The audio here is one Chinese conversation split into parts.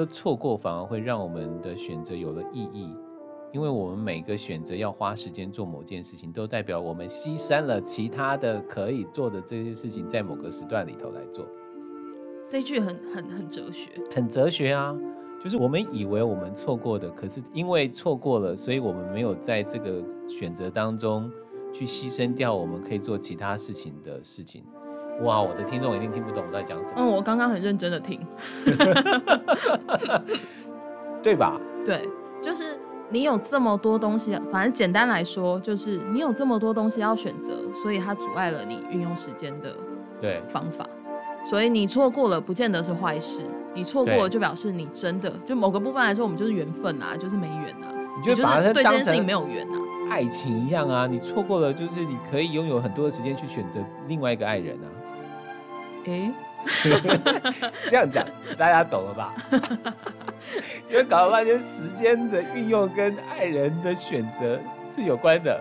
说错过反而会让我们的选择有了意义，因为我们每个选择要花时间做某件事情，都代表我们牺牲了其他的可以做的这些事情，在某个时段里头来做。这句很很很哲学，很哲学啊！就是我们以为我们错过的，可是因为错过了，所以我们没有在这个选择当中去牺牲掉我们可以做其他事情的事情。哇，我的听众一定听不懂我在讲什么。嗯，我刚刚很认真的听，对吧？对，就是你有这么多东西，反正简单来说，就是你有这么多东西要选择，所以它阻碍了你运用时间的对方法。所以你错过了，不见得是坏事。你错过了，就表示你真的就某个部分来说，我们就是缘分啊，就是没缘啊。你就把它对这件事情没有缘啊，爱情一样啊。你错过了，就是你可以拥有很多的时间去选择另外一个爱人啊。哎、欸，这样讲大家懂了吧？因为搞了半天，时间的运用跟爱人的选择是有关的。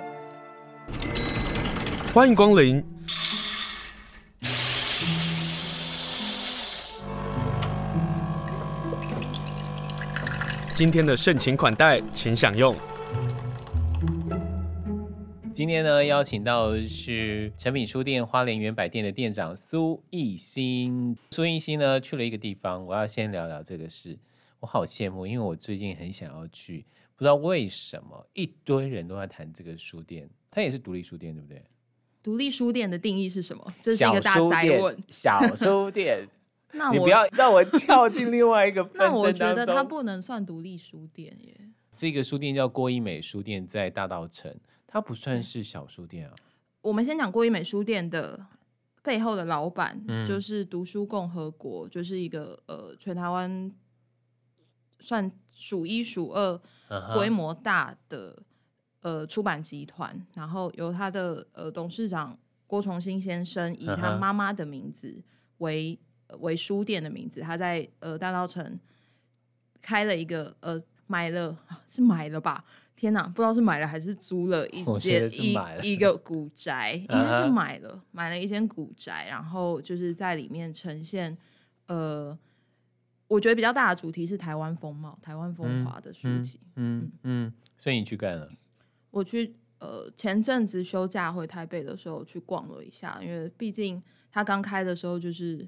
欢迎光临。今天的盛情款待，请享用。今天呢，邀请到的是诚品书店花莲远百店的店长苏艺兴。苏艺兴呢，去了一个地方，我要先聊聊这个事。我好羡慕，因为我最近很想要去，不知道为什么一堆人都在谈这个书店。它也是独立书店，对不对？独立书店的定义是什么？这是一个大哉问。小书店。那我你不要让我跳进另外一个。那我觉得它不能算独立书店耶。这个书店叫郭一美书店，在大稻埕，它不算是小书店啊。我们先讲郭一美书店的背后的老板，嗯、就是读书共和国，就是一个呃全台湾算数一数二规模大的、uh-huh. 呃出版集团，然后由他的呃董事长郭崇新先生以他妈妈的名字为。为书店的名字，他在呃大稻城开了一个呃买了 是买了吧？天哪，不知道是买了还是租了一间一一个古宅，应该是买了、uh -huh. 买了一间古宅，然后就是在里面呈现呃，我觉得比较大的主题是台湾风貌、台湾风华的书籍。嗯嗯，嗯，所以你去干了？我去呃前阵子休假回台北的时候去逛了一下，因为毕竟它刚开的时候就是。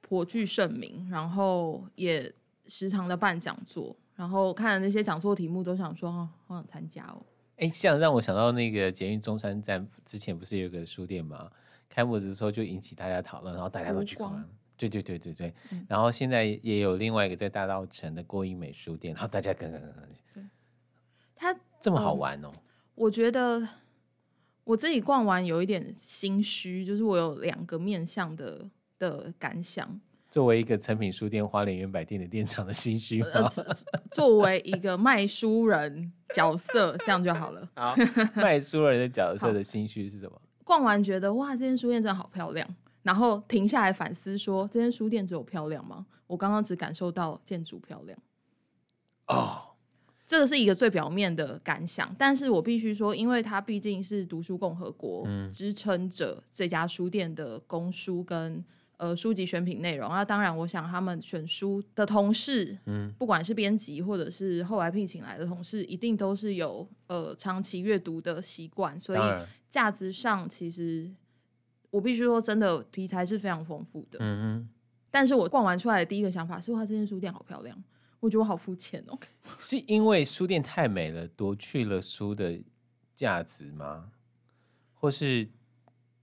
颇具盛名，然后也时常的办讲座，然后看了那些讲座题目，都想说，哦，好想参加哦。哎，这样让我想到那个捷运中山站之前不是有个书店吗？开幕的时候就引起大家讨论，然后大家都去逛。对对对对对。嗯、然后现在也有另外一个在大稻城的郭一美书店，然后大家跟跟跟跟。对。他这么好玩哦、呃。我觉得我自己逛完有一点心虚，就是我有两个面向的。的感想，作为一个诚品书店花莲原百店的店长的心虚、呃，作为一个卖书人角色，这样就好了。好，卖书人的角色的心虚是什么？逛完觉得哇，这间书店真的好漂亮，然后停下来反思说，这间书店只有漂亮吗？我刚刚只感受到建筑漂亮。哦，这个是一个最表面的感想，但是我必须说，因为它毕竟是读书共和国、嗯、支撑着这家书店的公书跟。呃，书籍选品内容，那当然，我想他们选书的同事，嗯，不管是编辑或者是后来聘请来的同事，一定都是有呃长期阅读的习惯，所以价值上其实我必须说，真的题材是非常丰富的，嗯嗯。但是我逛完出来的第一个想法是，哇，这间书店好漂亮，我觉得我好肤浅哦。是因为书店太美了，夺去了书的价值吗？或是？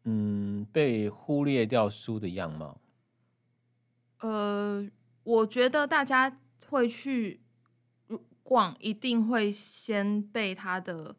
嗯，被忽略掉书的样貌。呃，我觉得大家会去逛，一定会先被它的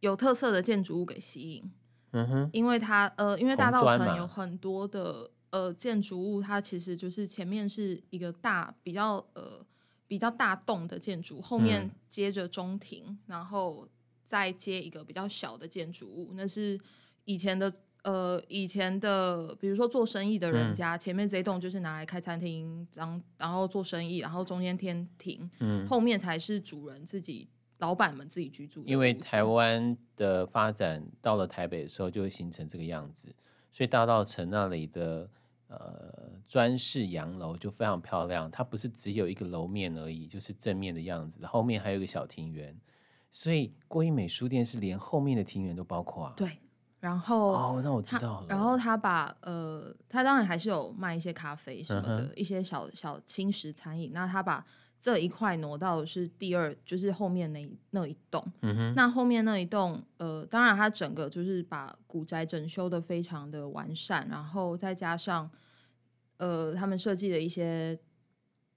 有特色的建筑物给吸引。嗯哼，因为它呃，因为大道城有很多的呃建筑物，它其实就是前面是一个大比较呃比较大栋的建筑，后面接着中庭，嗯，然后再接一个比较小的建筑物，那是。以前的呃，以前的，比如说做生意的人家，嗯、前面这一栋就是拿来开餐厅，然后然后做生意，然后中间天庭，嗯，后面才是主人自己、老板们自己居住。因为台湾的发展到了台北的时候，就会形成这个样子，所以大道城那里的呃砖式洋楼，就非常漂亮。它不是只有一个楼面而已，就是正面的样子，后面还有一个小庭园。所以郭一美书店是连后面的庭园都包括啊。对，然后哦，那我知道了。然后他把呃，他当然还是有卖一些咖啡什么的，嗯、一些小小轻食餐饮。那他把这一块挪到是第二，就是后面那那一栋。嗯哼。那后面那一栋，呃，当然他整个就是把古宅整修的非常的完善，然后再加上呃，他们设计的一些。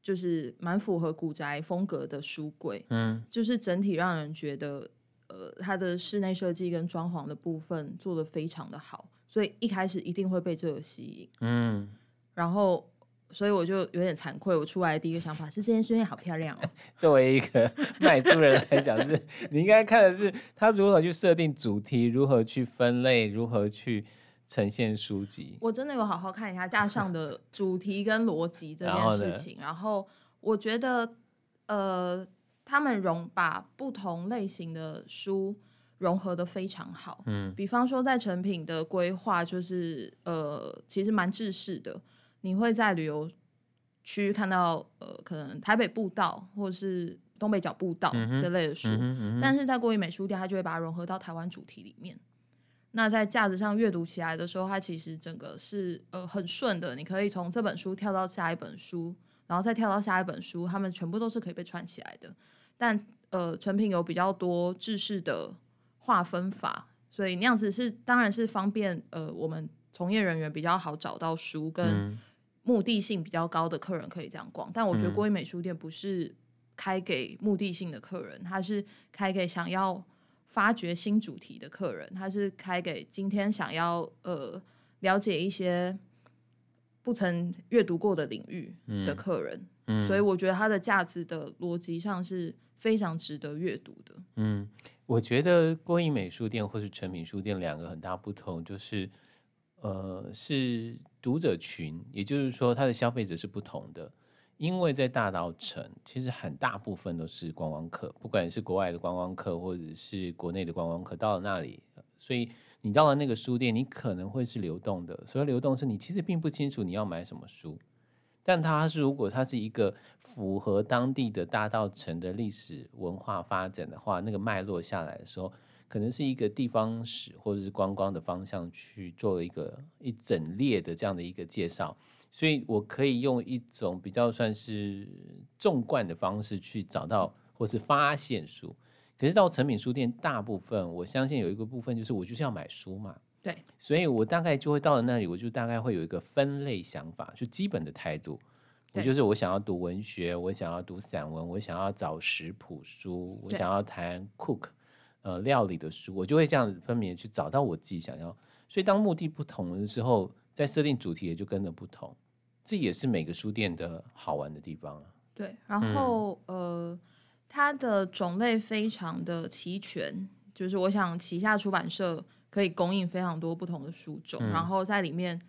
就是蛮符合古宅风格的书柜，嗯，就是整体让人觉得，呃，它的室内设计跟装潢的部分做的非常的好，所以一开始一定会被这个吸引，嗯，然后所以我就有点惭愧，我出来的第一个想法是这间书店好漂亮哦。作为一个 卖书人来讲，是你应该看的是他如何去设定主题，如何去分类，如何去。呈现书籍，我真的有好好看一下架上的 主题跟逻辑这件事情。然后，然后我觉得，呃，他们融把不同类型的书融合的非常好。嗯，比方说在成品的规划，就是呃，其实蛮制式的。你会在旅游区看到呃，可能台北步道或是东北角步道这类的书，嗯嗯嗯、但是在郭一美书店，它就会把它融合到台湾主题里面。那在架子上阅读起来的时候，它其实整个是呃很顺的，你可以从这本书跳到下一本书，然后再跳到下一本书，他们全部都是可以被串起来的。但呃，成品有比较多制式的划分法，所以那样子是当然是方便呃我们从业人员比较好找到书，跟目的性比较高的客人可以这样逛。但我觉得郭一美书店不是开给目的性的客人，它是开给想要。发掘新主题的客人，它是开给今天想要呃了解一些不曾阅读过的领域的客人，嗯嗯、所以我觉得它的价值的逻辑上是非常值得阅读的。嗯，我觉得郭影美术店或是成品书店两个很大不同，就是呃是读者群，也就是说它的消费者是不同的。因为在大稻城，其实很大部分都是观光客，不管是国外的观光客，或者是国内的观光客，到了那里，所以你到了那个书店，你可能会是流动的。所谓流动是你其实并不清楚你要买什么书，但它是如果它是一个符合当地的大稻城的历史文化发展的话，那个脉络下来的时候，可能是一个地方史或者是观光的方向去做了一个一整列的这样的一个介绍。所以我可以用一种比较算是纵贯的方式去找到或是发现书，可是到成品书店，大部分我相信有一个部分就是我就是要买书嘛，对，所以我大概就会到了那里，我就大概会有一个分类想法，就基本的态度，我就是我想要读文学，我想要读散文，我想要找食谱书，我想要谈 cook 呃料理的书，我就会这样子分别去找到我自己想要。所以当目的不同的时候，在设定主题也就跟着不同。这也是每个书店的好玩的地方啊。对，然后、嗯、呃，它的种类非常的齐全，就是我想旗下出版社可以供应非常多不同的书种，嗯、然后在里面，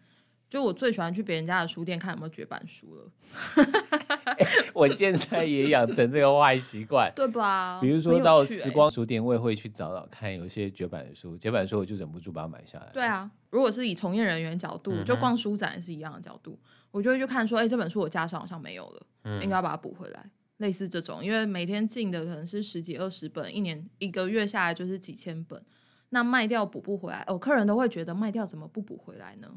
就我最喜欢去别人家的书店看有没有绝版书了。欸、我现在也养成这个坏习惯，对吧？比如说到时光书店，我也会去找找看，有一些绝版的书，绝版书我就忍不住把它买下来。对啊，如果是以从业人员角度，就逛书展也是一样的角度。嗯我就会去看说，哎、欸，这本书我架上好像没有了，嗯、应该要把它补回来。类似这种，因为每天进的可能是十几二十本，一年一个月下来就是几千本，那卖掉补不回来，哦，客人都会觉得卖掉怎么不补回来呢？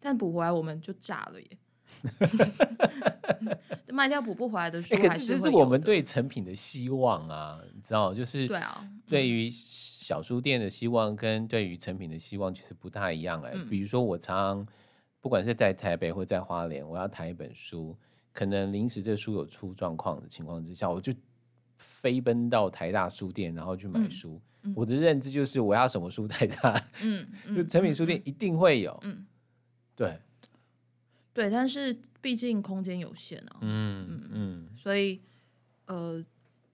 但补回来我们就炸了耶！卖掉补不回来的书还是，可是这是我们对成品的希望啊，你知道，就是对啊，对于小书店的希望跟对于成品的希望其实不太一样哎。嗯、比如说我常。不管是在台北或在花莲，我要谈一本书，可能临时这书有出状况的情况之下，我就飞奔到台大书店，然后去买书。嗯嗯、我的认知就是我要什么书，台大，嗯，嗯就成品书店一定会有。嗯，对，对，但是毕竟空间有限啊。嗯嗯嗯，所以呃，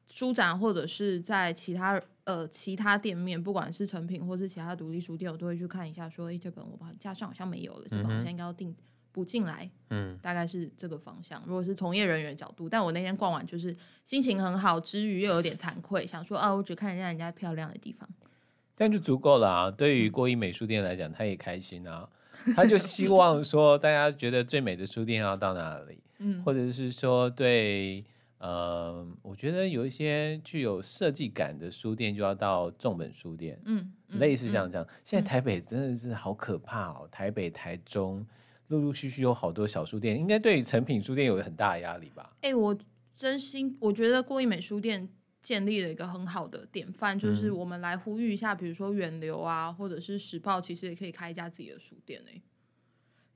书展或者是在其他。呃，其他店面，不管是成品或是其他独立书店，我都会去看一下，说，哎，这本我把架上好像没有了，这本好像应该要订补进来，嗯，大概是这个方向。如果是从业人员角度，但我那天逛完就是心情很好，之余又有点惭愧，想说啊，我只看人家人家漂亮的地方，这样就足够了啊。对于郭一美书店来讲，他也开心啊。他就希望说大家觉得最美的书店要到哪里，嗯，或者是说对。呃，我觉得有一些具有设计感的书店就要到重本书店，嗯，嗯类似像这样。现在台北真的是好可怕哦，台北、台中陆陆续续有好多小书店，应该对于诚品书店有很大的压力吧？哎、欸，我真心我觉得过一美书店建立了一个很好的典范，就是我们来呼吁一下，比如说远流啊，或者是时报，其实也可以开一家自己的书店哎、欸。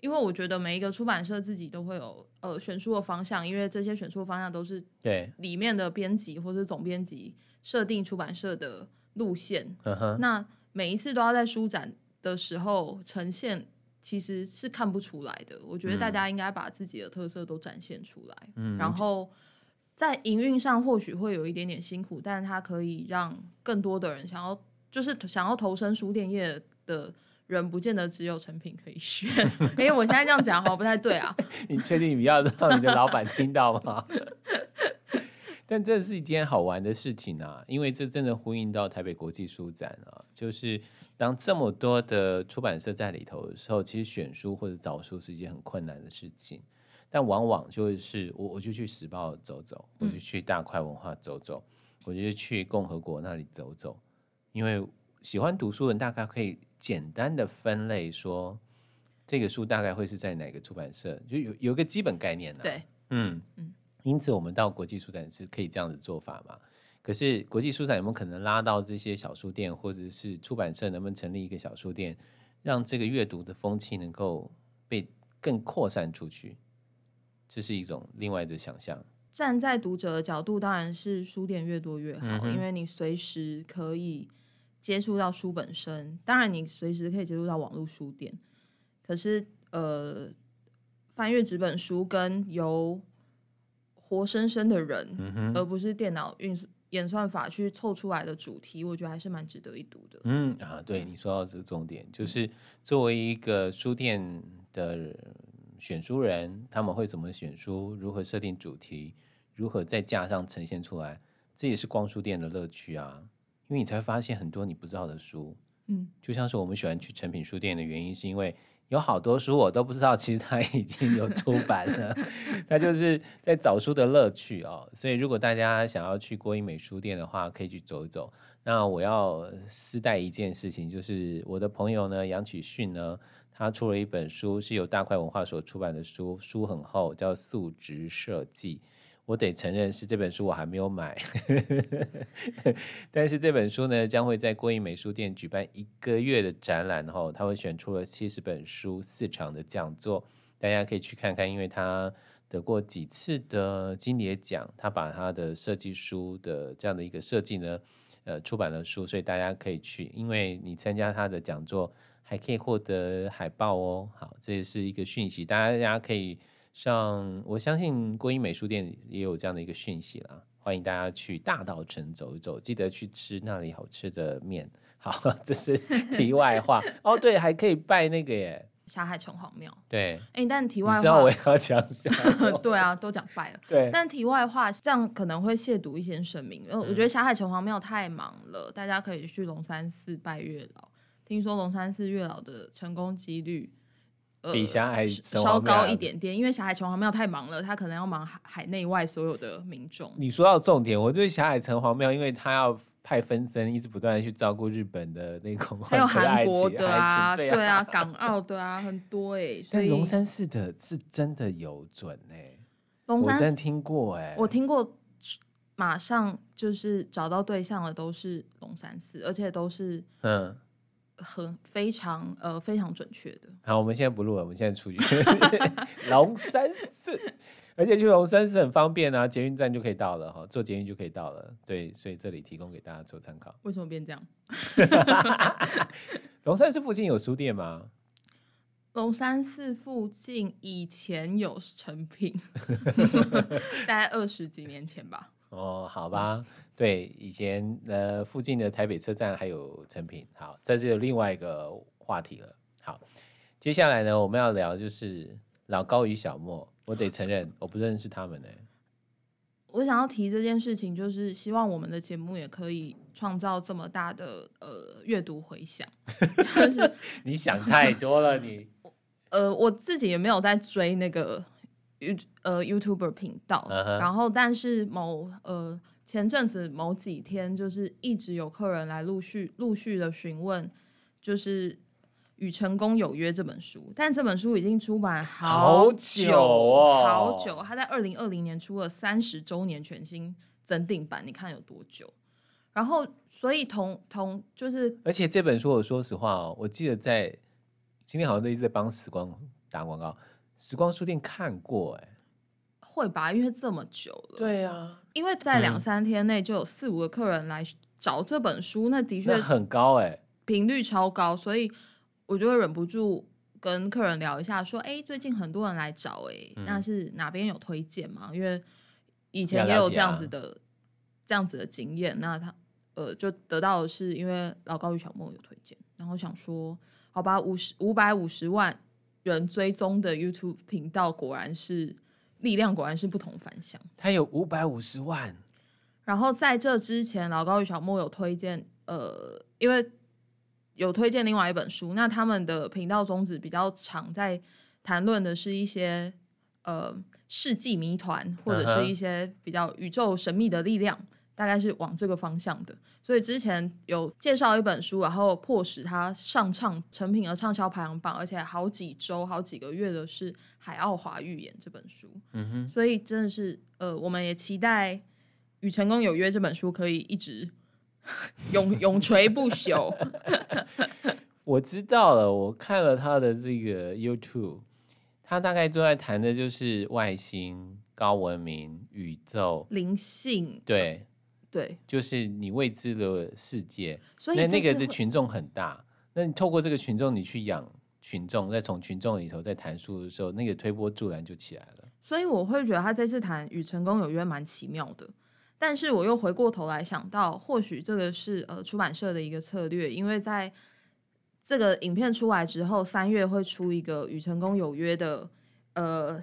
因为我觉得每一个出版社自己都会有呃选书的方向，因为这些选书的方向都是对里面的编辑或者总编辑设定出版社的路线。那每一次都要在书展的时候呈现，其实是看不出来的。我觉得大家应该把自己的特色都展现出来。嗯，然后在营运上或许会有一点点辛苦，但是它可以让更多的人想要就是想要投身书店业的。人不见得只有成品可以选，因为我现在这样讲好像不太对啊。你确定你要让你的老板听到吗？但这是一件好玩的事情啊，因为这真的呼应到台北国际书展啊。就是当这么多的出版社在里头的时候，其实选书或者找书是一件很困难的事情。但往往就是我我就去时报走走，我就去大块文化走走，我就去共和国那里走走，因为喜欢读书的人大概可以。简单的分类说，这个书大概会是在哪个出版社，就有有一个基本概念呢、啊？对，嗯嗯。因此，我们到国际书展是可以这样子做法嘛？可是，国际书展有没有可能拉到这些小书店，或者是出版社能不能成立一个小书店，让这个阅读的风气能够被更扩散出去？这是一种另外的想象。站在读者的角度，当然是书店越多越好，嗯、因为你随时可以。接触到书本身，当然你随时可以接触到网络书店，可是呃，翻阅纸本书跟由活生生的人，嗯、而不是电脑运演算法去凑出来的主题，我觉得还是蛮值得一读的。嗯啊，对你说到这个重点，就是作为一个书店的选书人，他们会怎么选书，如何设定主题，如何在架上呈现出来，这也是逛书店的乐趣啊。因为你才会发现很多你不知道的书，嗯，就像是我们喜欢去成品书店的原因，是因为有好多书我都不知道，其实它已经有出版了，它就是在找书的乐趣哦。所以如果大家想要去郭英美书店的话，可以去走一走。那我要私带一件事情，就是我的朋友呢，杨启训呢，他出了一本书，是由大块文化所出版的书，书很厚，叫《素质设计》。我得承认是这本书我还没有买，但是这本书呢，将会在过益美书店举办一个月的展览后，他会选出了七十本书、四场的讲座，大家可以去看看，因为他得过几次的金蝶奖，他把他的设计书的这样的一个设计呢，呃，出版了书，所以大家可以去，因为你参加他的讲座还可以获得海报哦。好，这也是一个讯息，大家大家可以。像我相信过益美书店也有这样的一个讯息啦，欢迎大家去大道城走一走，记得去吃那里好吃的面。好，这是题外话哦。对，还可以拜那个耶，霞海城隍庙。对，哎，但题外话，你知道我要讲一下。对啊，都讲拜了。对，但题外话，这样可能会亵渎一些神明。因为我觉得霞海城隍庙太忙了，大家可以去龙山寺拜月老。听说龙山寺月老的成功几率。比霞海稍高一点点，因为霞海城隍庙太忙了，他可能要忙海海内外所有的民众。你说到重点，我对霞海城隍庙，因为他要派分身，一直不断的去照顾日本的那种，还有韩国的啊，对啊，港澳的啊，很多哎、欸。但龙山寺的是真的有准哎、欸，龙山我真听过哎、欸，我听过，马上就是找到对象的，都是龙山寺，而且都是嗯。很非常呃非常准确的。好，我们现在不录了，我们现在出去 龙山寺，而且去龙山寺很方便啊，捷运站就可以到了哈，坐捷运就可以到了。对，所以这里提供给大家做参考。为什么变这样？龙山寺附近有书店吗？龙山寺附近以前有成品，大概二十几年前吧。哦，好吧，对，以前呃附近的台北车站还有成品，好，这就有另外一个话题了。好，接下来呢，我们要聊就是老高与小莫，我得承认我不认识他们呢。我想要提这件事情，就是希望我们的节目也可以创造这么大的呃阅读回响。就是 你想太多了，你 呃，我自己也没有在追那个 You 呃 YouTuber 频道，uh huh. 然后但是某呃前阵子某几天，就是一直有客人来陆续陆续的询问，就是《与成功有约》这本书，但这本书已经出版好久，好久哦，好久，他在二零二零年出了三十周年全新增订版，你看有多久？然后，所以同同就是，而且这本书，我说实话哦，我记得在今天好像都一直在帮时光打广告，时光书店看过，哎，会吧？因为这么久了，对啊，因为在两三天内就有四五个客人来找这本书，嗯、那的确很高哎，频率超高，所以我就会忍不住跟客人聊一下，说，哎，最近很多人来找，哎，嗯、那是哪边有推荐吗？因为以前也有这样子的、啊、这样子的经验，那他。呃，就得到的是因为老高与小莫有推荐，然后想说，好吧，五十五百五十万人追踪的 YouTube 频道，果然是力量，果然是不同凡响。他有五百五十万，然后在这之前，老高与小莫有推荐，呃，因为有推荐另外一本书，那他们的频道宗旨比较常在谈论的是一些呃世纪谜团，或者是一些比较宇宙神秘的力量。大概是往这个方向的，所以之前有介绍一本书，然后迫使他上唱成品的畅销排行榜，而且好几周、好几个月的是《海奥华预言》这本书。嗯哼，所以真的是，呃，我们也期待《与成功有约》这本书可以一直 永永垂不朽。我知道了，我看了他的这个 YouTube，他大概都在谈的就是外星、高文明、宇宙、灵性，对。对，就是你未知的世界，所以那那个的群众很大。那你透过这个群众，你去养群众，再从群众里头再谈书的时候，那个推波助澜就起来了。所以我会觉得他这次谈与成功有约蛮奇妙的。但是我又回过头来想到，或许这个是呃出版社的一个策略，因为在这个影片出来之后，三月会出一个与成功有约的，呃，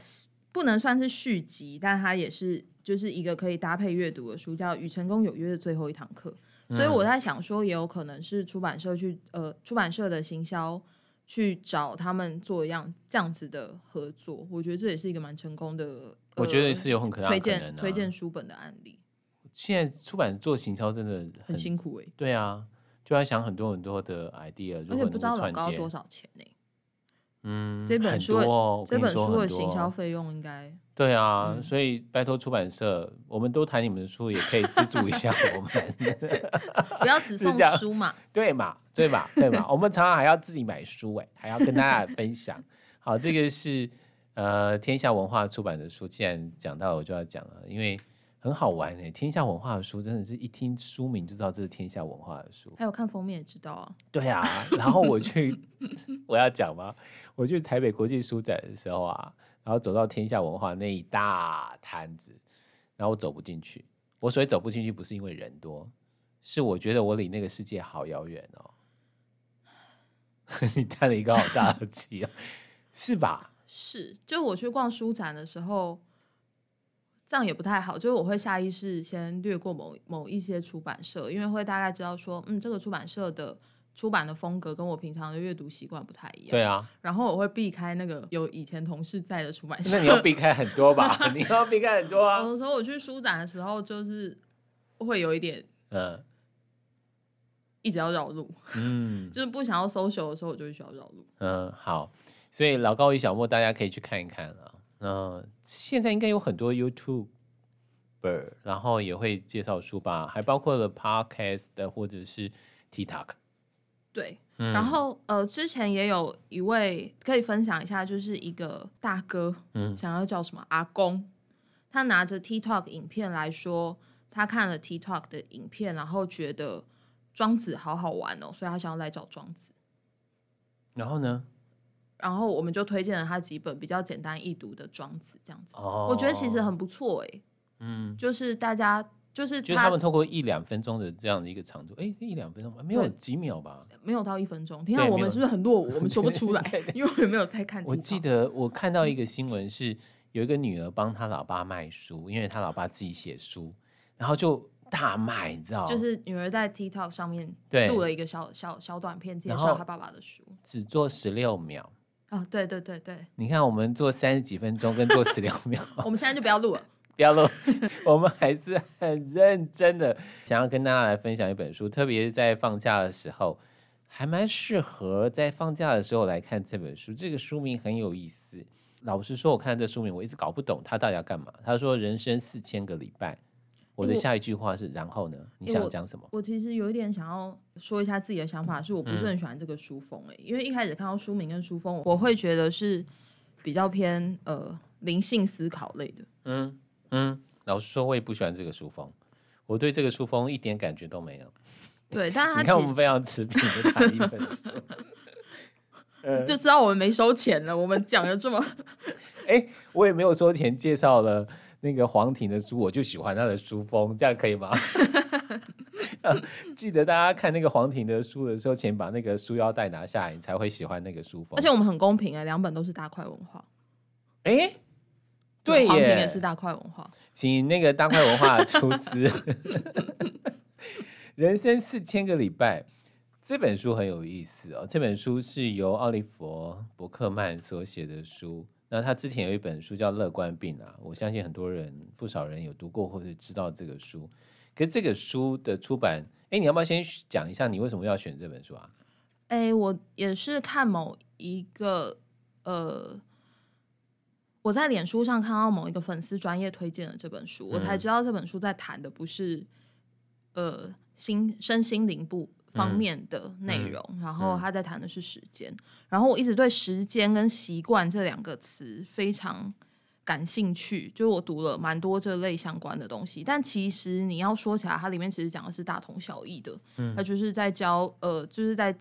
不能算是续集，但它也是。就是一个可以搭配阅读的书，叫《与成功有约的最后一堂课》。所以我在想说，也有可能是出版社去呃，出版社的行销去找他们做一样这样子的合作。我觉得这也是一个蛮成功的，呃、我觉得是有很可能、啊、推荐推荐书本的案例。现在出版做行销真的很，很辛苦哎、欸。对啊，就要想很多很多的 idea，而且不知道老高多少钱呢、欸？嗯，这本书哦这本书的行销费用应该。对啊，嗯、所以拜托出版社，我们都谈你们的书，也可以资助一下 我们。不要只送书嘛，对嘛，对嘛，对嘛。我们常常还要自己买书，哎，还要跟大家分享。好，这个是呃天下文化出版的书，既然讲到了，我就要讲了，因为很好玩哎。天下文化的书真的是一听书名就知道这是天下文化的书，还有看封面也知道啊。对啊，然后我去，我要讲吗？我去台北国际书展的时候啊。然后走到天下文化那一大摊子，然后我走不进去。我所以走不进去，不是因为人多，是我觉得我离那个世界好遥远哦。你叹了一个好大的气啊，是吧？是，就我去逛书展的时候，这样也不太好。就是我会下意识先略过某某一些出版社，因为会大概知道说，嗯，这个出版社的。出版的风格跟我平常的阅读习惯不太一样。对啊，然后我会避开那个有以前同事在的出版社。那你要避开很多吧？你要避开很多啊。有的时候我去书展的时候，就是会有一点，嗯，一直要绕路，嗯，就是不想要 social 的时候，我就会需要绕路。嗯，好，所以老高与小莫大家可以去看一看啊。嗯，现在应该有很多 YouTuber，然后也会介绍书吧，还包括了 Podcast 的或者是 TikTok。对，嗯、然后呃，之前也有一位可以分享一下，就是一个大哥，嗯，想要叫什么阿公，他拿着 TikTok 影片来说，他看了 TikTok 的影片，然后觉得庄子好好玩哦，所以他想要来找庄子。然后呢？然后我们就推荐了他几本比较简单易读的庄子，这样子，哦、我觉得其实很不错哎，嗯，就是大家。就是他，他们透过一两分钟的这样的一个长度，哎，一两分钟吧，没有几秒吧，没有到一分钟。听到我们是不是很落伍？我们说不出来，因为我没有太看。我记得 我看到一个新闻，是有一个女儿帮她老爸卖书，因为她老爸自己写书，然后就大卖，你知道？就是女儿在 TikTok 上面录了一个小小小短片，介绍她爸爸的书，只做十六秒，哦，对对对对，你看我们做三十几分钟跟做十六秒，我们现在就不要录了，不要录，我们还是很认真的想要跟大家来分享一本书，特别是在放假的时候，还蛮适合在放假的时候来看这本书。这个书名很有意思，老实说，我看这书名我一直搞不懂他到底要干嘛。他说人生四千个礼拜。我的下一句话是，然后呢？你想讲什么？我，我其实有一点想要说一下自己的想法，是我不是很喜欢这个书风诶、欸，嗯、因为一开始看到书名跟书风，我会觉得是比较偏呃灵性思考类的。嗯嗯，老实说，我也不喜欢这个书风，我对这个书风一点感觉都没有。对，但是他你看我们非常持平的谈一本书 就知道我们没收钱了。我们讲的这么，哎、欸，我也没有收钱，介绍了。那个黄庭的书，我就喜欢他的书风，这样可以吗？记得大家看那个黄庭的书的时候，请把那个书腰带拿下来，你才会喜欢那个书风。而且我们很公平哎，两本都是大块文化。哎、欸，对耶，黄庭也是大块文化，请那个大块文化出资。人生四千个礼拜这本书很有意思哦，这本书是由奥利佛·伯克曼所写的书。那他之前有一本书叫《乐观病》啊，我相信很多人不少人有读过或者知道这个书。可是这个书的出版，哎，你要不要先讲一下你为什么要选这本书啊？哎，我也是看某一个呃，我在脸书上看到某一个粉丝专业推荐的这本书，嗯、我才知道这本书在谈的不是呃心身心灵部。方面的内容，然后他在谈的是时间，嗯、然后我一直对时间跟习惯这两个词非常感兴趣，就是我读了蛮多这类相关的东西，但其实你要说起来，它里面其实讲的是大同小异的，嗯，它就是在教，呃，就是在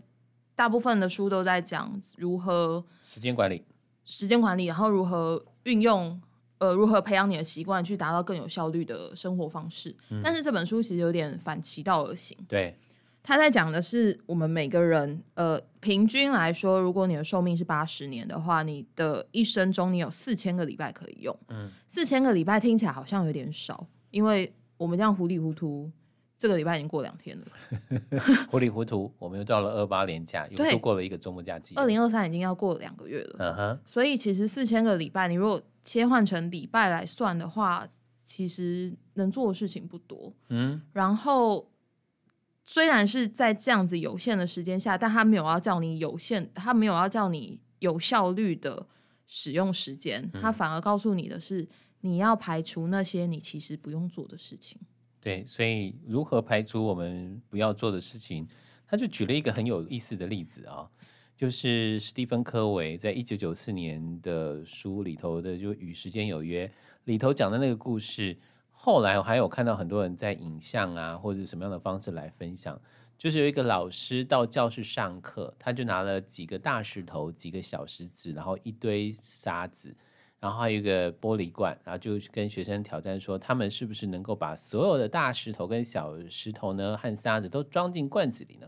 大部分的书都在讲如何时间管理，时间管理，然后如何运用，呃，如何培养你的习惯去达到更有效率的生活方式，嗯、但是这本书其实有点反其道而行，对。他在讲的是我们每个人，呃，平均来说，如果你的寿命是八十年的话，你的一生中你有四千个礼拜可以用。嗯，四千个礼拜听起来好像有点少，因为我们这样糊里糊涂，这个礼拜已经过两天了。糊里糊涂，我们又到了二八年假，又度过了一个周末假期。二零二三已经要过两个月了。嗯哼，所以其实四千个礼拜，你如果切换成礼拜来算的话，其实能做的事情不多。嗯，然后。虽然是在这样子有限的时间下，但他没有要叫你有限，他没有要叫你有效率的使用时间，他反而告诉你的是，你要排除那些你其实不用做的事情。对，所以如何排除我们不要做的事情？他就举了一个很有意思的例子啊，就是史蒂芬科维在一九九四年的书里头的，就《与时间有约》里头讲的那个故事。后来我还有看到很多人在影像啊，或者什么样的方式来分享，就是有一个老师到教室上课，他就拿了几个大石头、几个小石子，然后一堆沙子，然后还有一个玻璃罐，然后就跟学生挑战说，他们是不是能够把所有的大石头跟小石头呢和沙子都装进罐子里呢？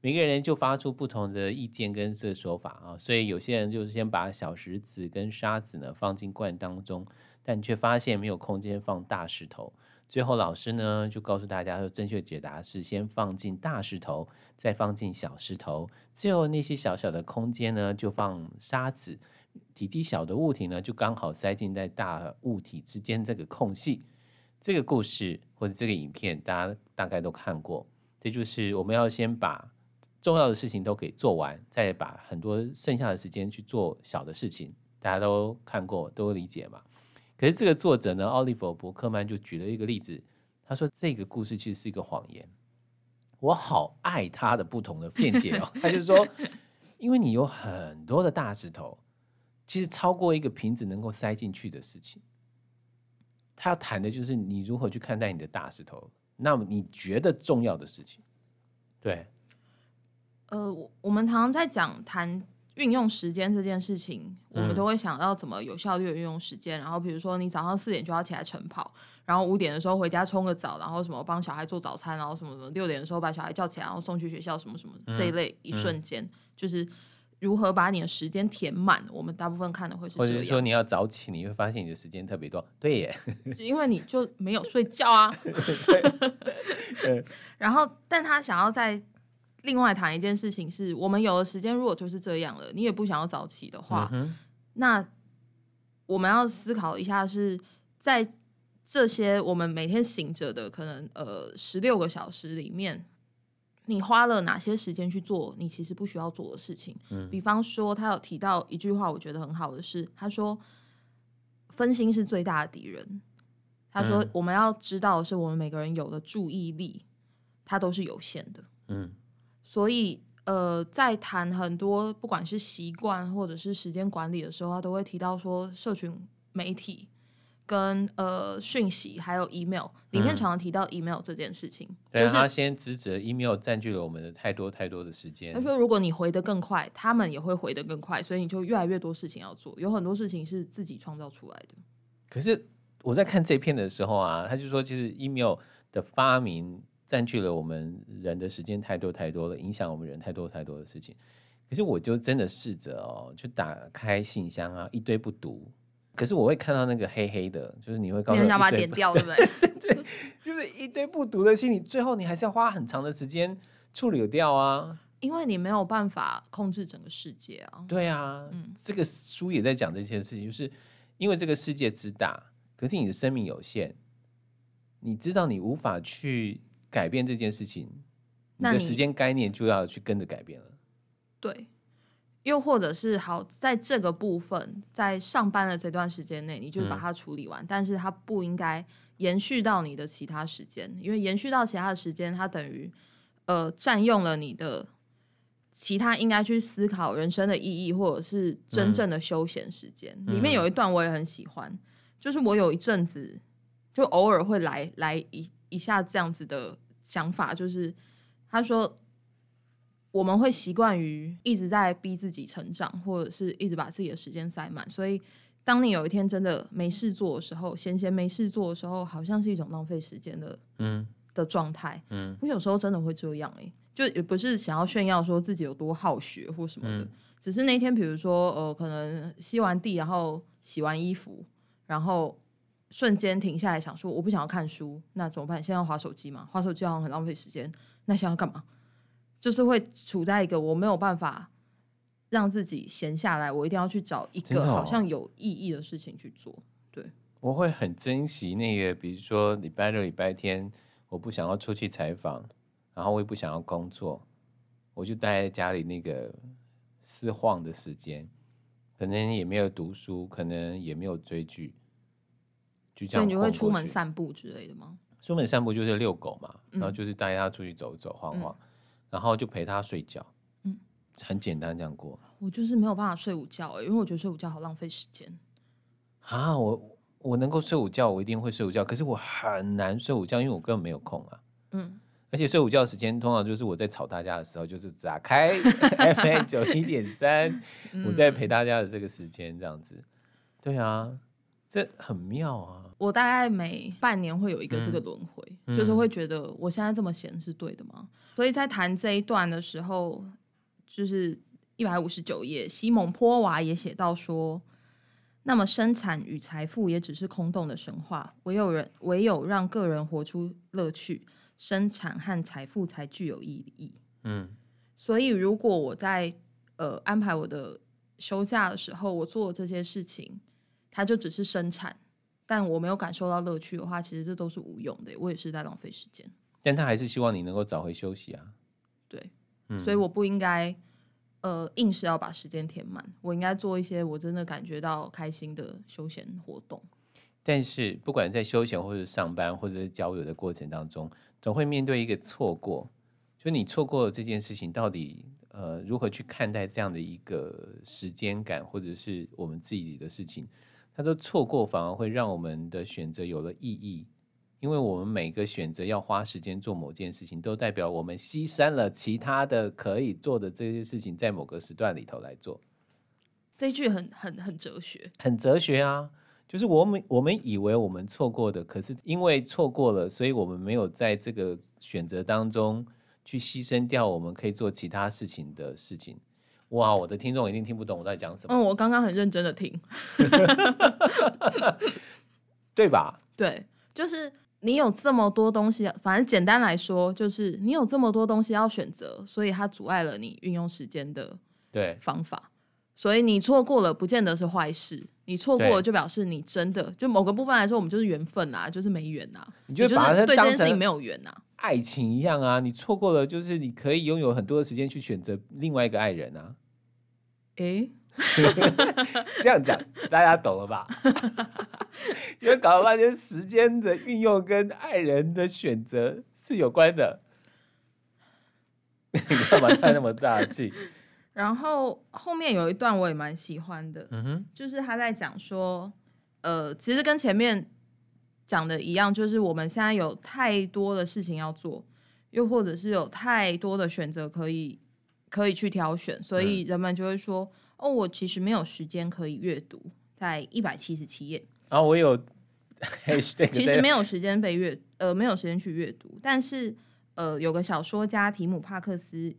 每个人就发出不同的意见跟这个说法啊，所以有些人就是先把小石子跟沙子呢放进罐当中。但却发现没有空间放大石头，最后老师呢就告诉大家说，正确解答是先放进大石头，再放进小石头，最后那些小小的空间呢就放沙子，体积小的物体呢就刚好塞进在大物体之间这个空隙。这个故事或者这个影片大家大概都看过，这就是我们要先把重要的事情都给做完，再把很多剩下的时间去做小的事情。大家都看过，都理解嘛？可是这个作者呢，奥利弗·伯克曼就举了一个例子，他说这个故事其实是一个谎言。我好爱他的不同的见解哦，他就说，因为你有很多的大石头，其实超过一个瓶子能够塞进去的事情。他要谈的就是你如何去看待你的大石头，那么你觉得重要的事情，对？呃，我们常常在讲谈。运用时间这件事情，我们都会想到怎么有效率的运用时间。嗯、然后，比如说你早上四点就要起来晨跑，然后五点的时候回家冲个澡，然后什么帮小孩做早餐，然后什么什么六点的时候把小孩叫起来，然后送去学校，什么什么、嗯、这一类一瞬间，嗯、就是如何把你的时间填满。我们大部分看的会是这样，或者是说你要早起，你会发现你的时间特别多。对耶，因为你就没有睡觉啊。对。然后，但他想要在另外谈一件事情是，我们有的时间如果就是这样了，你也不想要早起的话，嗯、那我们要思考一下，是在这些我们每天醒着的可能呃十六个小时里面，你花了哪些时间去做你其实不需要做的事情？嗯、比方说，他有提到一句话，我觉得很好的是，他说分心是最大的敌人。他说我们要知道的是，我们每个人有的注意力，它都是有限的。嗯。所以，呃，在谈很多不管是习惯或者是时间管理的时候，他都会提到说，社群媒体跟呃讯息还有 email 里面常常提到 email 这件事情。嗯、就是、对，他先指责 email 占据了我们的太多太多的时间。他说，如果你回得更快，他们也会回得更快，所以你就越来越多事情要做，有很多事情是自己创造出来的。可是我在看这篇的时候啊，他就说，其实 email 的发明。占据了我们人的时间太多太多了，影响我们人太多太多的事情。可是我就真的试着哦，就打开信箱啊，一堆不读。可是我会看到那个黑黑的，就是你会告诉我，你想把它点掉，对 不对？对对，就是一堆不读的信，你最后你还是要花很长的时间处理掉啊。因为你没有办法控制整个世界啊。对啊，嗯，这个书也在讲这件事情，就是因为这个世界之大，可是你的生命有限，你知道你无法去。改变这件事情，你的时间概念就要去跟着改变了。对，又或者是好，在这个部分，在上班的这段时间内，你就把它处理完，嗯、但是它不应该延续到你的其他时间，因为延续到其他的时间，它等于呃占用了你的其他应该去思考人生的意义，或者是真正的休闲时间。嗯、里面有一段我也很喜欢，就是我有一阵子就偶尔会来来一一下这样子的。想法就是，他说我们会习惯于一直在逼自己成长，或者是一直把自己的时间塞满。所以，当你有一天真的没事做的时候，闲闲没事做的时候，好像是一种浪费时间的，嗯，的状态。嗯，我有时候真的会这样，欸，就也不是想要炫耀说自己有多好学或什么的，嗯，只是那天，比如说，呃，可能吸完地，然后洗完衣服，然后。瞬间停下来想说，我不想要看书，那怎么办？现在要划手机嘛？划手机好像很浪费时间。那想要干嘛？就是会处在一个我没有办法让自己闲下来，我一定要去找一个好像有意义的事情去做。对，我会很珍惜那个，比如说礼拜六、礼拜天，我不想要出去采访，然后我也不想要工作，我就待在家里那个四晃的时间，可能也没有读书，可能也没有追剧。所以你会出门散步之类的吗？出门散步就是遛狗嘛，嗯、然后就是带他出去走走晃晃，嗯、然后就陪他睡觉，嗯，很简单这样过。我就是没有办法睡午觉，因为我觉得睡午觉好浪费时间。啊，我我能够睡午觉，我一定会睡午觉，可是我很难睡午觉，因为我根本没有空啊。嗯，而且睡午觉的时间通常就是我在吵大家的时候，就是打开 FM 九一点三，我在陪大家的这个时间这样子。对啊。这很妙啊！我大概每半年会有一个这个轮回，嗯、就是会觉得我现在这么闲是对的吗？嗯、所以在谈这一段的时候，就是一百五十九页，西蒙波娃也写到说：那么生产与财富也只是空洞的神话，唯有人唯有让个人活出乐趣，生产和财富才具有意义。嗯，所以如果我在呃安排我的休假的时候，我做这些事情。它就只是生产，但我没有感受到乐趣的话，其实这都是无用的。我也是在浪费时间。但他还是希望你能够找回休息啊。对，嗯、所以我不应该呃硬是要把时间填满，我应该做一些我真的感觉到开心的休闲活动。但是不管在休闲或者上班或者是交友的过程当中，总会面对一个错过，就你错过了这件事情，到底呃如何去看待这样的一个时间感，或者是我们自己的事情？他说：“错过反而会让我们的选择有了意义，因为我们每个选择要花时间做某件事情，都代表我们牺牲了其他的可以做的这些事情，在某个时段里头来做。”这句很很很哲学，很哲学啊！就是我们我们以为我们错过的，可是因为错过了，所以我们没有在这个选择当中去牺牲掉我们可以做其他事情的事情。哇，我的听众一定听不懂我在讲什么。嗯，我刚刚很认真的听，对吧？对，就是你有这么多东西，反正简单来说，就是你有这么多东西要选择，所以它阻碍了你运用时间的对方法。所以你错过了，不见得是坏事。你错过了，就表示你真的就某个部分来说，我们就是缘分啊，就是没缘啊。你就把它对这件事情没有缘啊，爱情一样啊。你错过了，就是你可以拥有很多的时间去选择另外一个爱人啊。诶，这样讲大家懂了吧？因为搞了半天，时间的运用跟爱人的选择是有关的。你干嘛叹那么大气？然后后面有一段我也蛮喜欢的，嗯哼，就是他在讲说，呃，其实跟前面讲的一样，就是我们现在有太多的事情要做，又或者是有太多的选择可以可以去挑选，所以人们就会说，嗯、哦，我其实没有时间可以阅读，在一百七十七页，啊，我有，其实没有时间被阅，呃，没有时间去阅读，但是呃，有个小说家提姆帕克斯。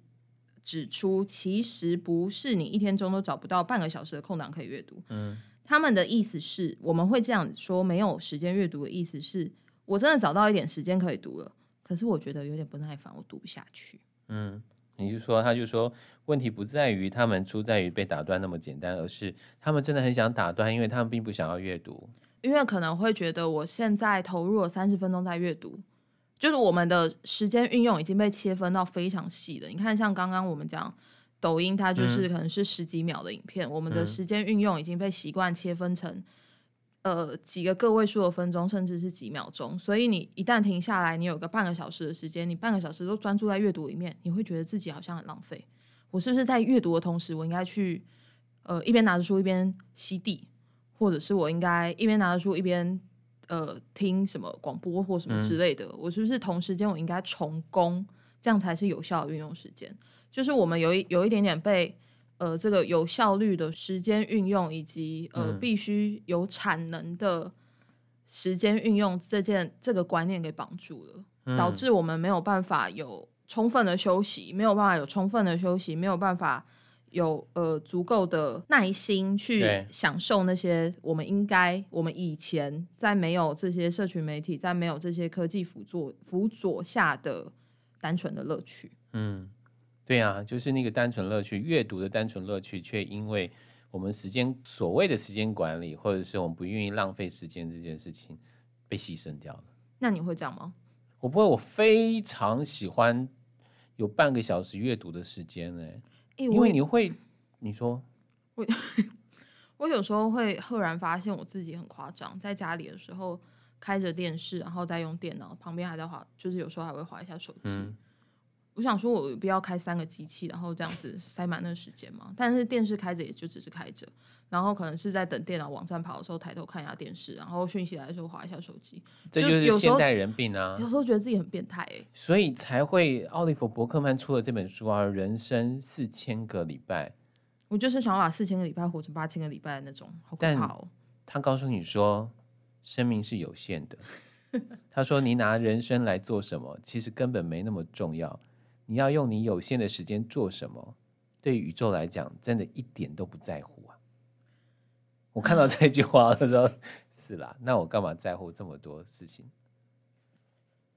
指出，其实不是你一天中都找不到半个小时的空档可以阅读。嗯，他们的意思是，我们会这样说，没有时间阅读的意思是我真的找到一点时间可以读了，可是我觉得有点不耐烦，我读不下去。嗯，你就说，他就说，问题不在于他们出在于被打断那么简单，而是他们真的很想打断，因为他们并不想要阅读，因为可能会觉得我现在投入了三十分钟在阅读。就是我们的时间运用已经被切分到非常细的。你看，像刚刚我们讲抖音，它就是可能是十几秒的影片，嗯、我们的时间运用已经被习惯切分成呃几个个位数的分钟，甚至是几秒钟。所以你一旦停下来，你有个半个小时的时间，你半个小时都专注在阅读里面，你会觉得自己好像很浪费。我是不是在阅读的同时，我应该去呃一边拿着书一边吸地，或者是我应该一边拿着书一边。呃，听什么广播或什么之类的，嗯、我是不是同时间我应该重工，这样才是有效的运用时间？就是我们有一有一点点被呃这个有效率的时间运用，以及呃、嗯、必须有产能的时间运用这件这个观念给绑住了，嗯、导致我们没有办法有充分的休息，没有办法有充分的休息，没有办法。有呃足够的耐心去享受那些我们应该我们以前在没有这些社群媒体，在没有这些科技辅助辅佐下的单纯的乐趣。嗯，对啊，就是那个单纯乐趣，阅读的单纯乐趣，却因为我们时间所谓的时间管理，或者是我们不愿意浪费时间这件事情被牺牲掉了。那你会这样吗？我不会，我非常喜欢有半个小时阅读的时间呢。因为你会，你说，我 我有时候会赫然发现我自己很夸张，在家里的时候开着电视，然后再用电脑，旁边还在滑，就是有时候还会滑一下手机。嗯、我想说，我有必要开三个机器，然后这样子塞满那个时间吗？但是电视开着也就只是开着，然后可能是在等电脑网站跑的时候抬头看一下电视，然后讯息来的时候划一下手机。这就是现代人病啊！有时候觉得自己很变态哎、欸，所以才会奥利弗伯克曼出了这本书啊，《人生四千个礼拜》。我就是想要把四千个礼拜活成八千个礼拜的那种，好可怕哦！他告诉你说，生命是有限的。他说，你拿人生来做什么，其实根本没那么重要。你要用你有限的时间做什么？对宇宙来讲，真的一点都不在乎啊！我看到这句话的时候，是啦，那我干嘛在乎这么多事情？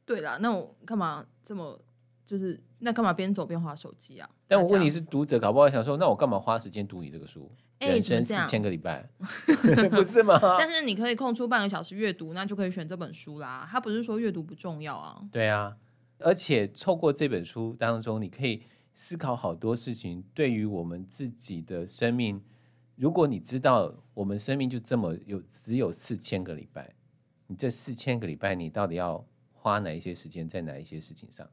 对啦，那我干嘛这么就是那干嘛边走边划手机啊？但我问你是读者，搞不好想说，那我干嘛花时间读你这个书？欸、人生四千个礼拜，不是吗？但是你可以空出半个小时阅读，那就可以选这本书啦。他不是说阅读不重要啊？对啊。而且透过这本书当中，你可以思考好多事情。对于我们自己的生命，如果你知道我们生命就这么有只有四千个礼拜，你这四千个礼拜你到底要花哪一些时间在哪一些事情上？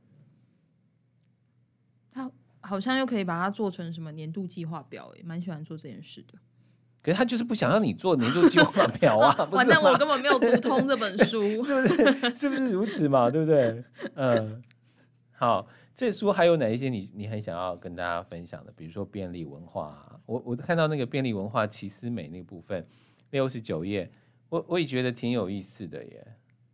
他好像又可以把它做成什么年度计划表，也蛮喜欢做这件事的。可是他就是不想让你做年度计划表啊！反正我根本没有读通这本书，是不是？是不是如此嘛？对不对？嗯，好，这书还有哪一些你你很想要跟大家分享的？比如说便利文化啊，我我看到那个便利文化奇思美那个部分六十九页，我我也觉得挺有意思的耶。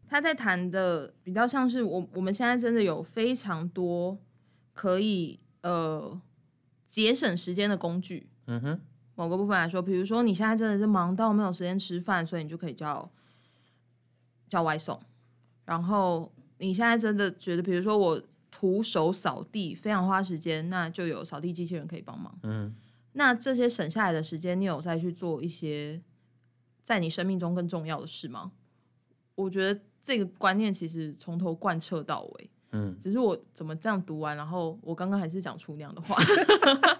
他在谈的比较像是我我们现在真的有非常多可以呃节省时间的工具。嗯哼。某个部分来说，比如说你现在真的是忙到没有时间吃饭，所以你就可以叫叫外送。然后你现在真的觉得，比如说我徒手扫地非常花时间，那就有扫地机器人可以帮忙。嗯，那这些省下来的时间，你有再去做一些在你生命中更重要的事吗？我觉得这个观念其实从头贯彻到尾。嗯，只是我怎么这样读完，然后我刚刚还是讲出那样的话，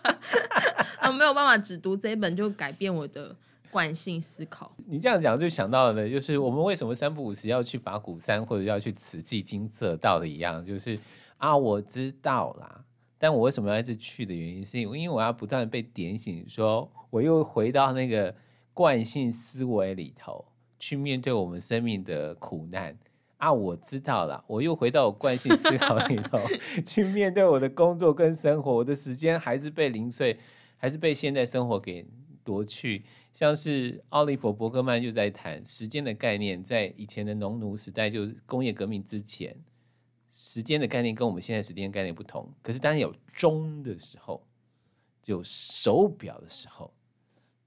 啊没有办法只读这一本就改变我的。惯性思考，你这样讲就想到了，就是我们为什么三不五时要去法鼓山或者要去慈济金色道的一样，就是啊，我知道啦，但我为什么要一直去的原因，是因为我要不断的被点醒，说我又回到那个惯性思维里头去面对我们生命的苦难啊，我知道了，我又回到我惯性思考里头 去面对我的工作跟生活，我的时间还是被零碎，还是被现在生活给夺去。像是奥利弗·伯格曼就在谈时间的概念，在以前的农奴时代，就是工业革命之前，时间的概念跟我们现在时间概念不同。可是当有钟的时候，有手表的时候，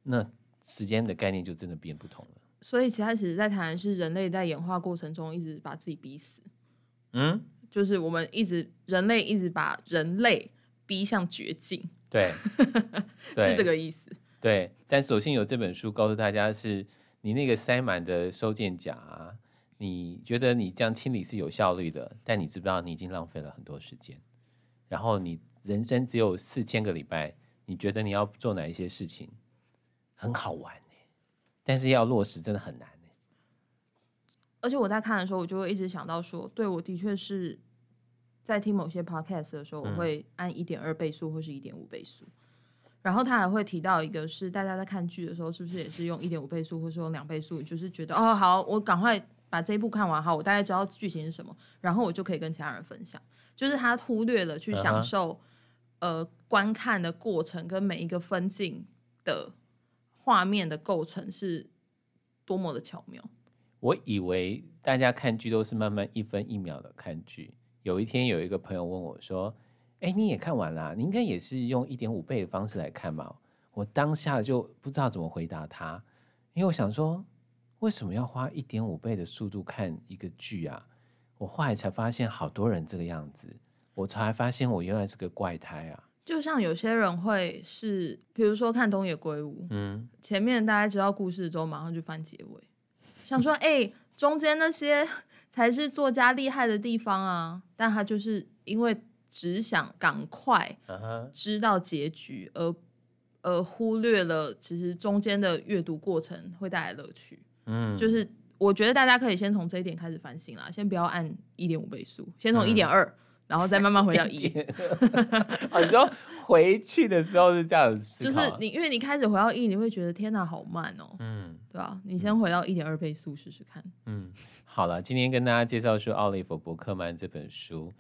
那时间的概念就真的变不同了。所以，其他其实在谈的是人类在演化过程中一直把自己逼死。嗯，就是我们一直人类一直把人类逼向绝境。对，是这个意思。对，但所幸有这本书告诉大家，是你那个塞满的收件夹啊，你觉得你这样清理是有效率的，但你知不知道你已经浪费了很多时间？然后你人生只有四千个礼拜，你觉得你要做哪一些事情很好玩呢？但是要落实真的很难呢。而且我在看的时候，我就会一直想到说，对，我的确是在听某些 podcast 的时候，我会按一点二倍速或是一点五倍速。然后他还会提到一个，是大家在看剧的时候，是不是也是用一点五倍速，或是用两倍速？就是觉得哦，好，我赶快把这一部看完，好，我大概知道剧情是什么，然后我就可以跟其他人分享。就是他忽略了去享受，uh huh. 呃，观看的过程跟每一个分镜的画面的构成是多么的巧妙。我以为大家看剧都是慢慢一分一秒的看剧。有一天有一个朋友问我说。哎，你也看完了？你应该也是用一点五倍的方式来看嘛？我当下就不知道怎么回答他，因为我想说，为什么要花一点五倍的速度看一个剧啊？我后来才发现，好多人这个样子，我才发现我原来是个怪胎啊！就像有些人会是，比如说看东野圭吾，嗯，前面大家知道故事之后，马上就翻结尾，想说，哎，中间那些才是作家厉害的地方啊！但他就是因为。只想赶快知道结局，而、uh. 而忽略了其实中间的阅读过程会带来乐趣。嗯，就是我觉得大家可以先从这一点开始反省啦，先不要按一点五倍速，先从一点二，然后再慢慢回到一。你说回去的时候是这样子，就是你因为你开始回到一，你会觉得天哪，好慢哦、喔。嗯，对吧？你先回到一点二倍速试试看。嗯，好了，今天跟大家介绍说奥利弗·伯克曼这本书。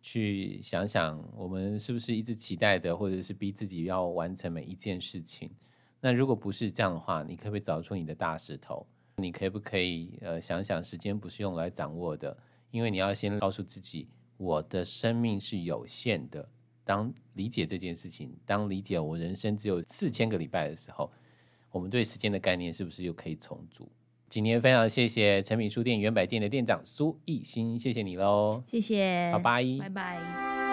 去想想，我们是不是一直期待的，或者是逼自己要完成每一件事情？那如果不是这样的话，你可不可以找出你的大石头？你可不可以呃想想，时间不是用来掌握的，因为你要先告诉自己，我的生命是有限的。当理解这件事情，当理解我人生只有四千个礼拜的时候，我们对时间的概念是不是又可以重组？今天非常谢谢诚品书店原百店的店长苏艺兴，谢谢你喽，谢谢，拜拜，拜拜。